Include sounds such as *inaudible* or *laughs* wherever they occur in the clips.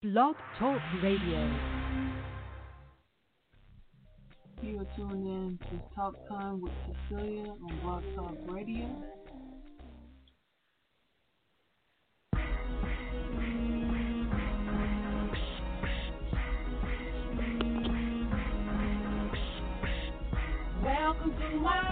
Blog Talk Radio. You are tuned in to Talk Time with Cecilia on Blog Talk Radio. Welcome to my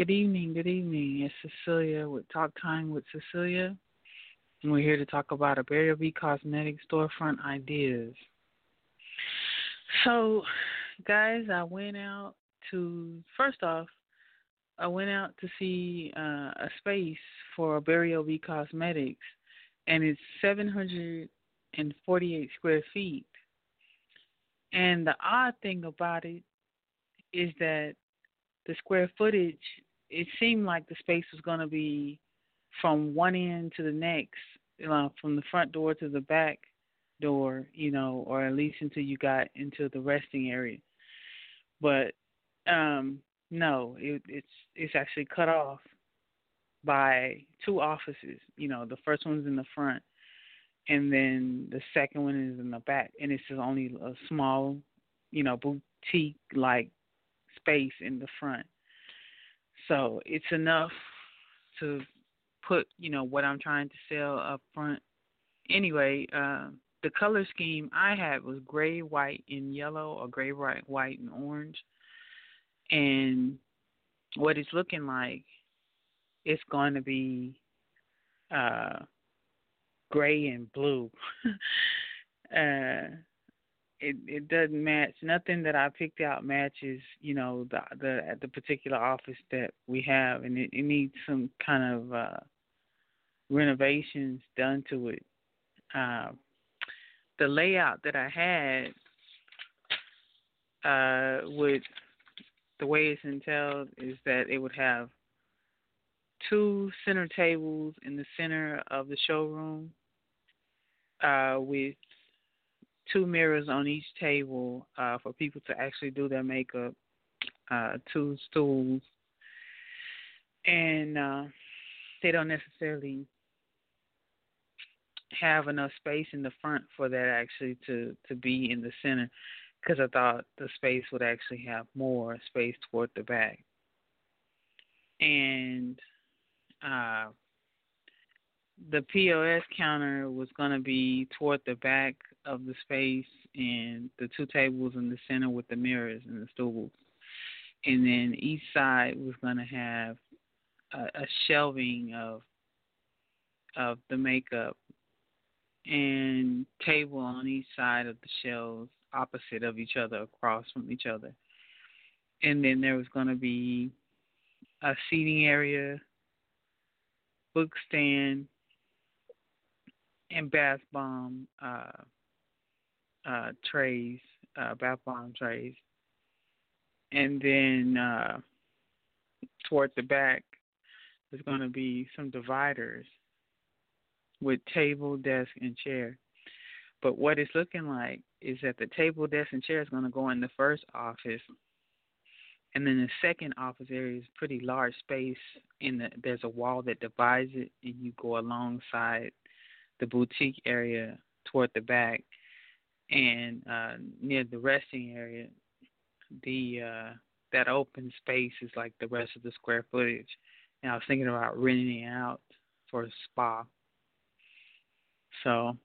Good evening, good evening. It's Cecilia with Talk Time with Cecilia. And we're here to talk about Obere Obi Cosmetics storefront ideas. So, guys, I went out to, first off, I went out to see uh, a space for Obere Obi Cosmetics, and it's 748 square feet. And the odd thing about it is that the square footage, it seemed like the space was going to be from one end to the next, you know, from the front door to the back door, you know, or at least until you got into the resting area. But um, no, it, it's it's actually cut off by two offices. You know, the first one's in the front, and then the second one is in the back, and it's just only a small, you know, boutique like space in the front. So it's enough to put, you know, what I'm trying to sell up front. Anyway, uh, the color scheme I had was gray, white, and yellow, or gray, white, white, and orange. And what it's looking like, it's going to be uh, gray and blue. *laughs* uh, it it doesn't match. Nothing that I picked out matches, you know, the the the particular office that we have, and it, it needs some kind of uh, renovations done to it. Uh, the layout that I had uh, with the way it's entailed is that it would have two center tables in the center of the showroom uh, with two mirrors on each table uh, for people to actually do their makeup, uh, two stools, and uh, they don't necessarily have enough space in the front for that actually to to be in the center because I thought the space would actually have more space toward the back. And uh, the POS counter was going to be toward the back of the space, and the two tables in the center with the mirrors and the stools. And then each side was going to have a, a shelving of of the makeup and table on each side of the shelves, opposite of each other, across from each other. And then there was going to be a seating area, book stand, and bath bomb uh, uh, trays, uh, bath bomb trays. And then uh, toward the back, there's going to be some dividers with table, desk, and chair. But what it's looking like is that the table, desk, and chair is going to go in the first office, and then the second office area is pretty large space. In the there's a wall that divides it, and you go alongside the boutique area toward the back, and uh, near the resting area, the uh, that open space is like the rest of the square footage. And I was thinking about renting it out for a spa. So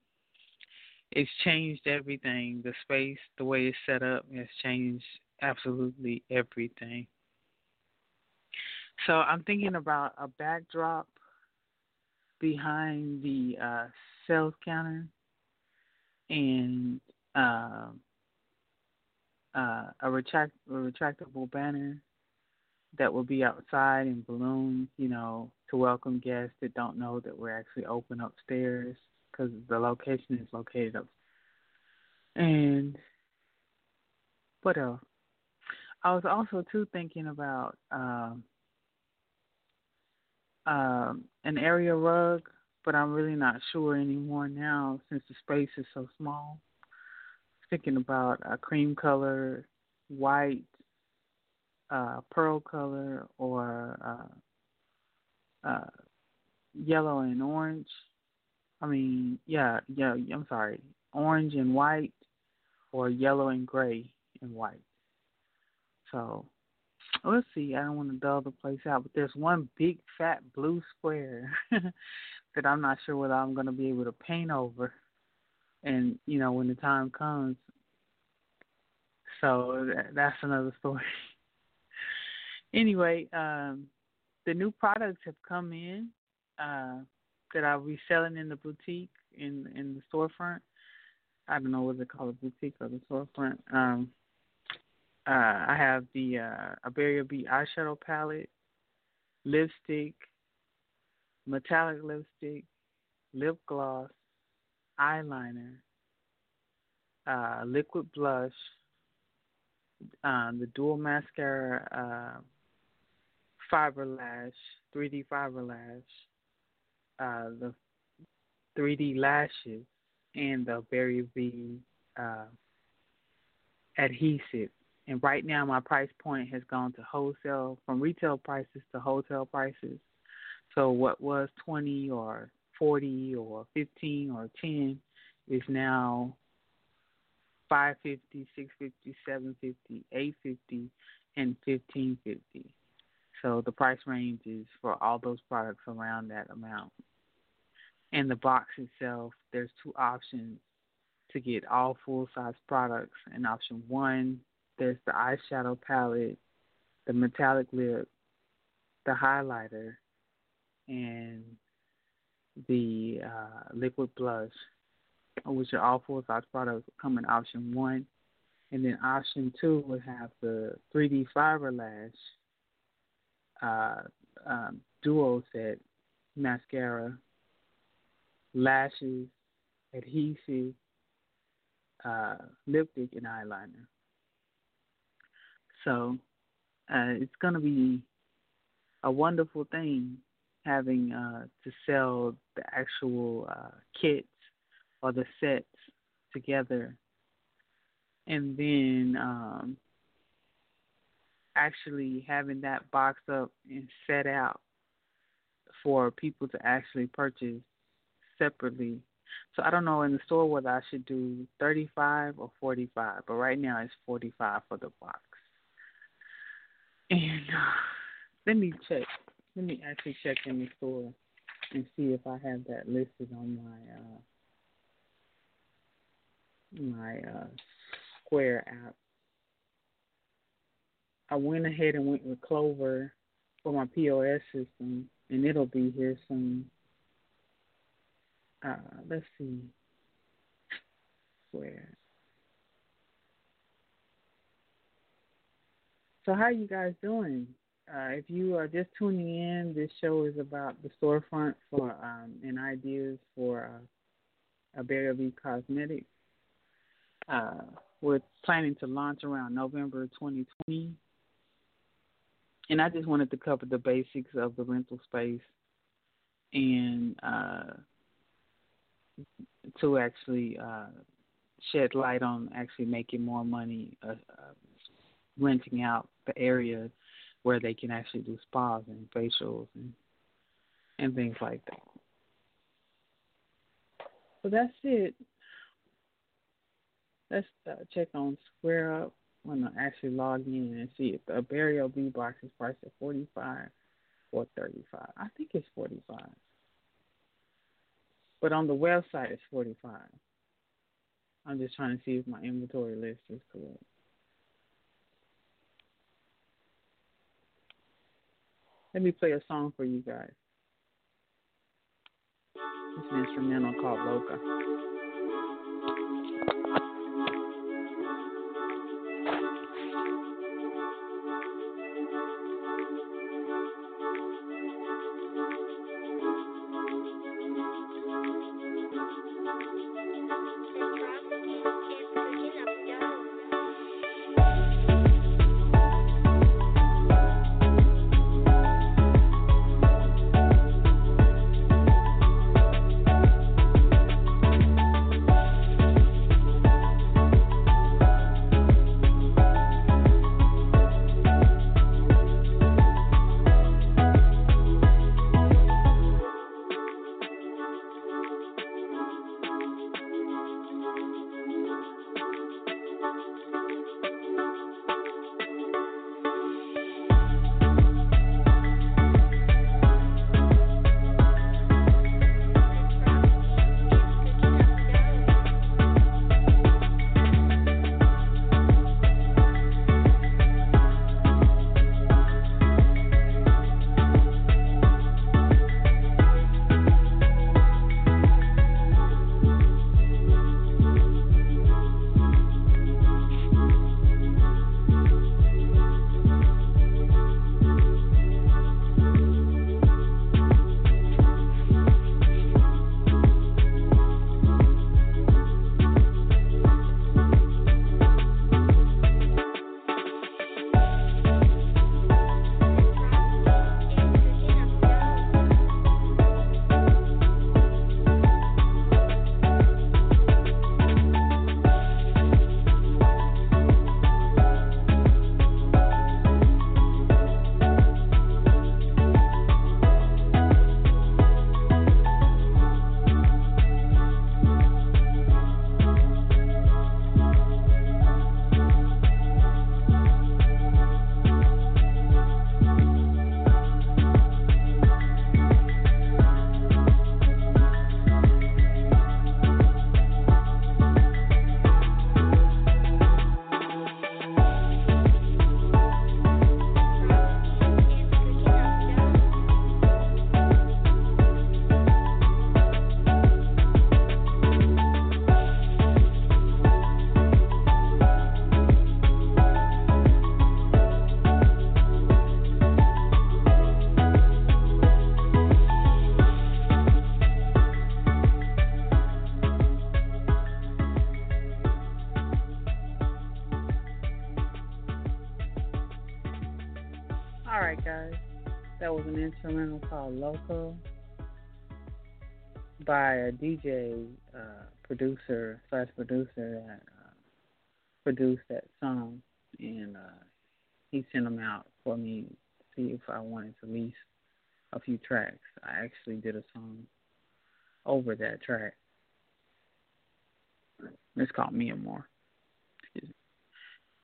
it's changed everything. The space, the way it's set up, has changed absolutely everything. So I'm thinking about a backdrop behind the uh, sales counter and uh, uh, a retract a retractable banner that will be outside in balloons, you know, to welcome guests that don't know that we're actually open upstairs because the location is located up. And what else? I was also too thinking about um, um, an area rug, but I'm really not sure anymore now since the space is so small. Thinking about a cream color, white, uh, pearl color, or uh, uh, yellow and orange. I mean, yeah, yeah. I'm sorry, orange and white, or yellow and gray and white. So let's see. I don't want to dull the place out, but there's one big fat blue square *laughs* that I'm not sure whether I'm going to be able to paint over. And you know, when the time comes, so that's another *laughs* story. anyway, um, the new products have come in uh, that I'll be selling in the boutique in in the storefront. I don't know what they call it, boutique or the storefront. Um, uh, I have the uh, Obere Obi eyeshadow palette, lipstick, metallic lipstick, lip gloss, eyeliner, uh, liquid blush, um, the dual mascara, uh, fiber lash, 3D fiber lash, uh, the 3D lashes, and the Obere Obi uh, adhesive and right now, my price point has gone to wholesale from retail prices to wholesale prices. So what was 20 or 40 or 15 or 10 is now 550, 650, 750, 850, and 1550. So the price range is for all those products around that amount. And the box itself, there's two options to get all full size products. And option one there's the eyeshadow palette, the metallic lip, the highlighter, and the uh, liquid blush, which are all full size products, come in option one. And then option two would have the 3D fiber lash uh, um, duo set mascara, lashes, adhesive, uh, lipstick, and eyeliner. So uh, it's going to be a wonderful thing having uh, to sell the actual uh, kits or the sets together, and then um, actually having that box up and set out for people to actually purchase separately. So I don't know in the store whether I should do 35 or 45, but right now it's 45 for the box. And uh, let me check. Let me actually check in the store and see if I have that listed on my uh, my uh, Square app. I went ahead and went with Clover for my POS system, and it'll be here soon. Uh, let's see. Square. So how are you guys doing? Uh, if you are just tuning in, this show is about the storefront for um, and ideas for uh, V Cosmetics. Uh, we're planning to launch around November 2020, and I just wanted to cover the basics of the rental space and uh, to actually uh, shed light on actually making more money uh, uh, renting out the area where they can actually do spas and facials and and things like that. So that's it. Let's uh, check on Square Up. I'm gonna actually log in and see if the Obere Obi box is priced at forty five or thirty five. I think it's forty five. But on the website it's forty five. I'm just trying to see if my inventory list is correct. Let me play a song for you guys. It's an instrumental called Loca. Instrumental called Loco by a DJ uh, producer slash producer that uh, produced that song, and uh, he sent them out for me to see if I wanted to lease a few tracks. I actually did a song over that track. It's called Mia Moore.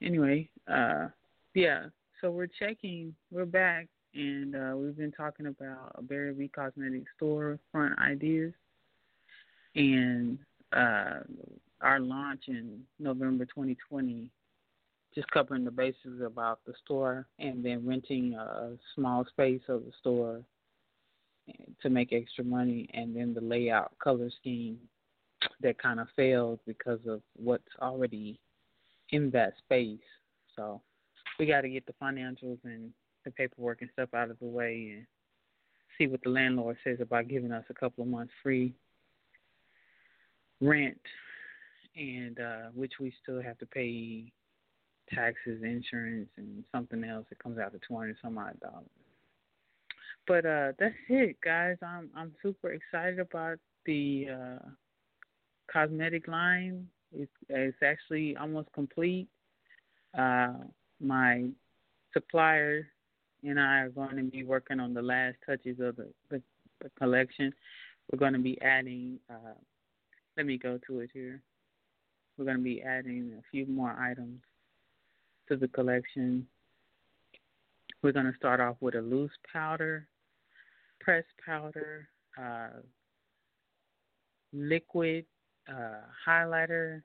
Anyway, uh, yeah. So we're checking. We're back and uh, we've been talking about Obere Obi Cosmetic storefront ideas and uh, our launch in November 2020, just covering the bases about the store and then renting a small space of the store to make extra money, and then the layout, color scheme, that kind of failed because of what's already in that space. So we got to get the financials and the paperwork and stuff out of the way and see what the landlord says about giving us a couple of months free rent and uh which we still have to pay taxes, insurance and something else that comes out to two hundred some odd dollars. But uh that's it guys. I'm I'm super excited about the uh cosmetic line. It's it's actually almost complete. Uh my supplier and I are going to be working on the last touches of the, the, the collection. We're going to be adding, uh, let me go to it here. We're going to be adding a few more items to the collection. We're going to start off with a loose powder, pressed powder, uh, liquid uh, highlighter,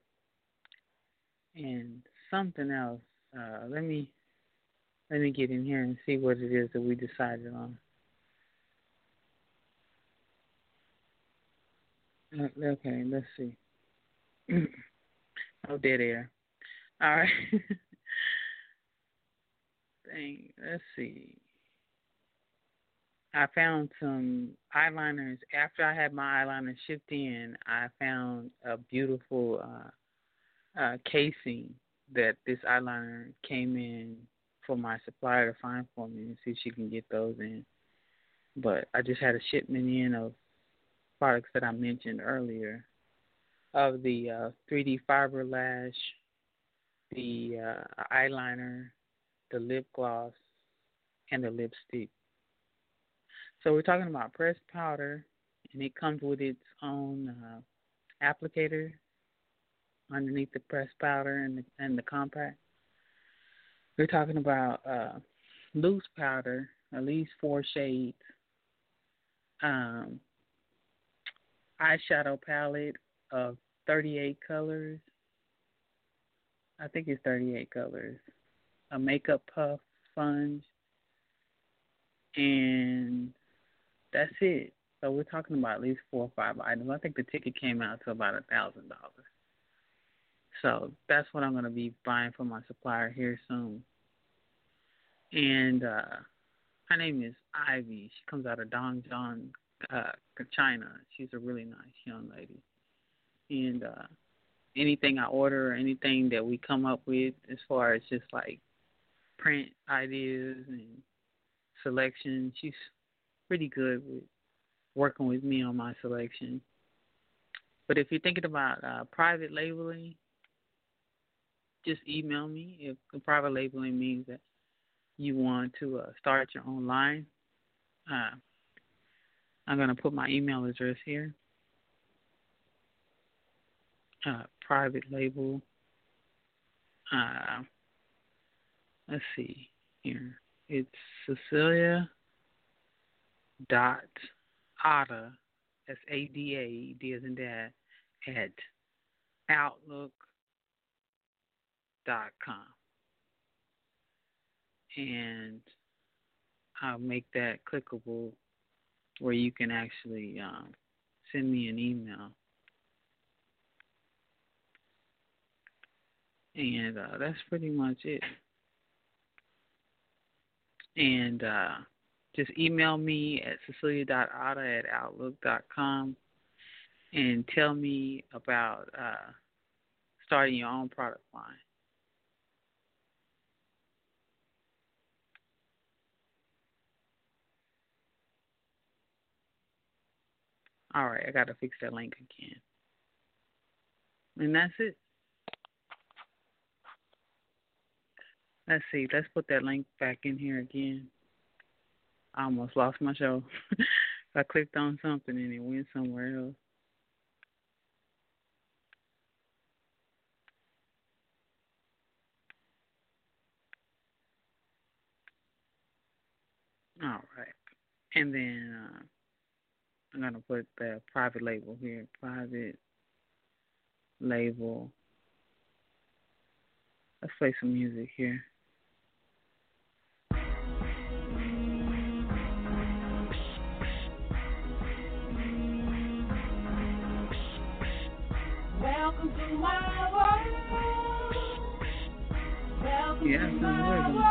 and something else. Uh, let me let me get in here and see what it is that we decided on. Uh, okay, let's see. *clears throat* oh, dead air. All right. *laughs* Dang, let's see. I found some eyeliners. After I had my eyeliner shipped in, I found a beautiful uh, uh, casing that this eyeliner came in for my supplier to find for me and see if she can get those in. But I just had a shipment in of products that I mentioned earlier of the uh, 3D fiber lash, the uh, eyeliner, the lip gloss, and the lipstick. So we're talking about pressed powder, and it comes with its own uh, applicator underneath the pressed powder and the, and the compact. We're talking about uh, loose powder, at least four shades. Um, eyeshadow palette of 38 colors. I think it's 38 colors. A makeup puff sponge. And that's it. So we're talking about at least four or five items. I think the ticket came out to about a thousand dollars. So that's what I'm going to be buying from my supplier here soon. And uh, her name is Ivy. She comes out of Dongjiang, uh, China. She's a really nice young lady. And uh, anything I order or anything that we come up with as far as just like print ideas and selection, she's pretty good with working with me on my selection. But if you're thinking about uh, private labeling, just email me. If private labeling means that you want to uh, start your own line, uh, I'm going to put my email address here. Uh, private label. Uh, let's see here. It's Cecilia dot Ada, S A D A, D as in dad, at outlook dot com, and I'll make that clickable where you can actually um, send me an email. And uh, that's pretty much it. And uh, just email me at cecilia.ada at outlook.com and tell me about uh, starting your own product line. All right, I got to fix that link again. And that's it. Let's see. Let's put that link back in here again. I almost lost my show. *laughs* I clicked on something and it went somewhere else. All right. And then uh, I'm gonna put the private label here. Private label. Let's play some music here. Welcome to my world. Welcome yeah, to my world.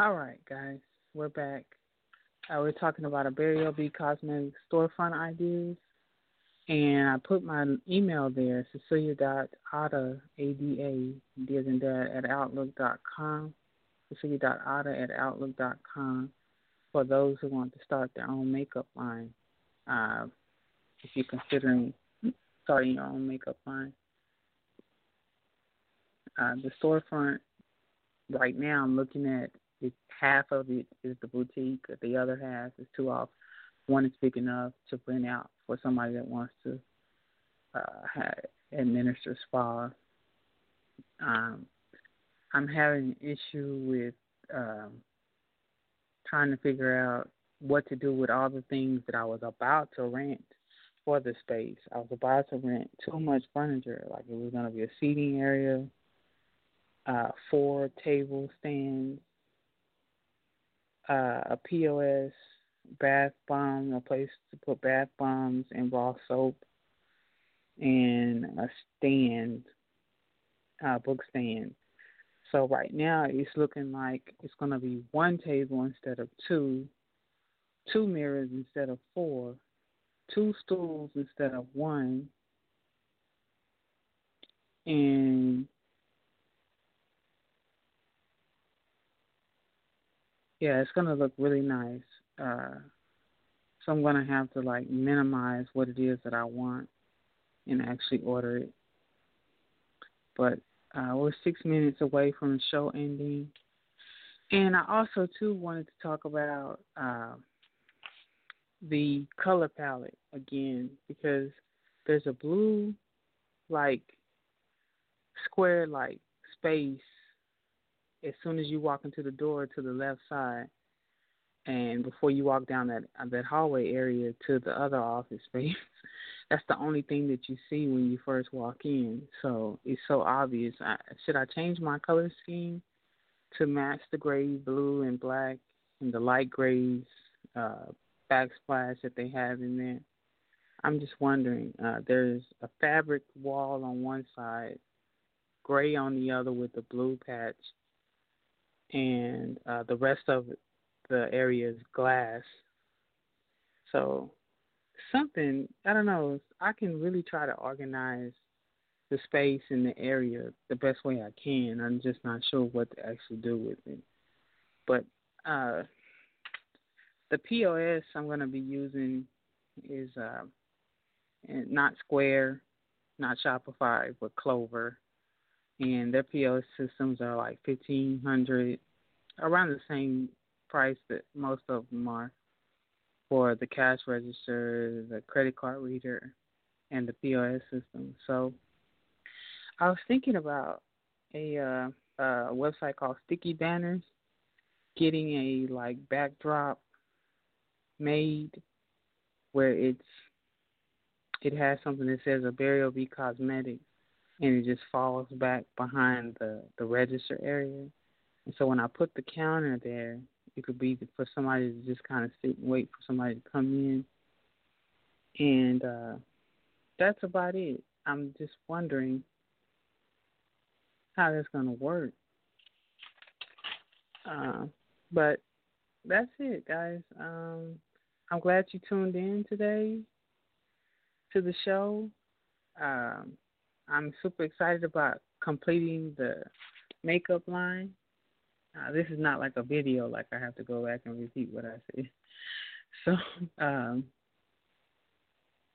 All right, guys, we're back. Uh, we're talking about Obere Obi Cosmetics storefront ideas, and I put my email there, Cecilia.ada, A-D-A, D as in dad, at outlook.com, Cecilia.ada at outlook.com, for those who want to start their own makeup line, uh, if you're considering starting your own makeup line. Uh, the storefront right now I'm looking at half of it is the boutique, the other half is two off. One is big enough to rent out for somebody that wants to uh, administer spa. Um, I'm having an issue with um, trying to figure out what to do with all the things that I was about to rent for the space. I was about to rent too much furniture, like it was going to be a seating area, uh, four table stands, uh, a POS, bath bomb, a place to put bath bombs and raw soap, and a stand, uh, book stand. So right now it's looking like it's going to be one table instead of two, two mirrors instead of four, two stools instead of one, and yeah, it's gonna look really nice. Uh, so I'm gonna have to like minimize what it is that I want and actually order it. But uh, we're six minutes away from the show ending, and I also too wanted to talk about uh, the color palette again because there's a blue like square like space as soon as you walk into the door to the left side and before you walk down that that hallway area to the other office space *laughs* that's the only thing that you see when you first walk in. So it's so obvious. I, should i change my color scheme to match the gray blue and black and the light grays uh backsplash that they have in there? I'm just wondering uh there's a fabric wall on one side gray on the other with the blue patch and uh, the rest of the area is glass. So something I don't know. I can really try to organize the space in the area the best way I can. I'm just not sure what to actually do with it. But uh, the POS I'm going to be using is uh, not Square, not Shopify, but Clover and their POS systems are like fifteen hundred, around the same price that most of them are for the cash register, the credit card reader, and the POS system. So I was thinking about a, uh, a website called Sticky Banners, getting a like backdrop made where it's it has something that says Obere Obi cosmetics and it just falls back behind the the register area. And so when I put the counter there, it could be for somebody to just kind of sit and wait for somebody to come in. And uh that's about it. I'm just wondering how that's going to work. Uh, but that's it, guys. Um, I'm glad you tuned in today to the show. Um, I'm super excited about completing the makeup line. Uh, this is not like a video, like I have to go back and repeat what I said. *laughs* So um,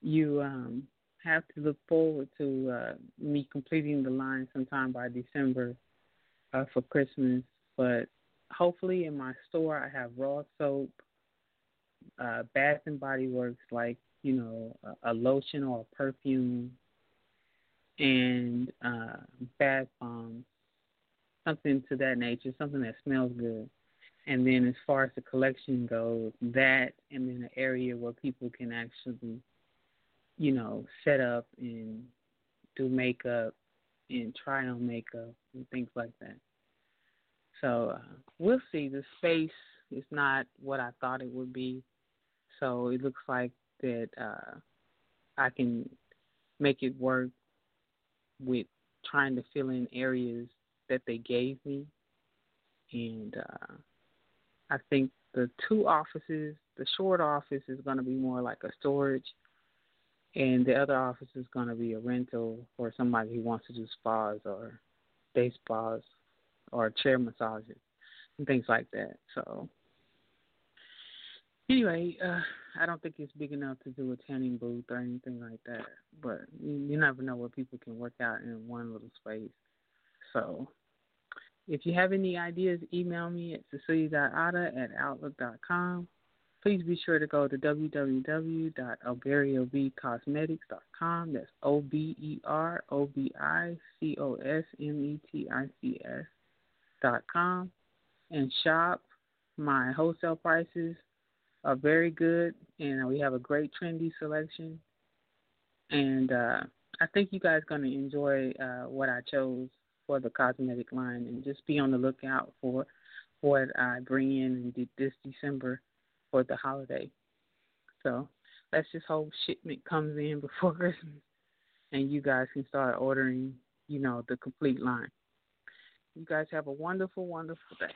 you um, have to look forward to uh, me completing the line sometime by December uh, for Christmas. But hopefully, in my store, I have raw soap, uh, Bath and Body Works, like you know, a, a lotion or a perfume, and uh, bath bombs, something to that nature, something that smells good. And then, as far as the collection goes, that and then an area where people can actually you know, set up and do makeup and try on makeup and things like that. So uh, we'll see. The space is not what I thought it would be, so it looks like that uh, I can make it work with trying to fill in areas that they gave me, and uh, I think the two offices, the short office is going to be more like a storage and the other office is going to be a rental for somebody who wants to do spas or day spas or chair massages and things like that. So anyway, uh, I don't think it's big enough to do a tanning booth or anything like that. But you, you never know what people can work out in one little space. So if you have any ideas, email me at cecilia.ada at outlook.com please be sure to go to www.obereobicosmetics.com. That's O B E R O B I C O S M E T I C S dot com and shop. My wholesale prices are very good, and we have a great trendy selection. And uh, I think you guys are going to enjoy uh, what I chose for the cosmetic line, and just be on the lookout for what I bring in this December for the holiday. So let's just hope shipment comes in *laughs* before Christmas and you guys can start ordering, you know, the complete line. You guys have a wonderful, wonderful day.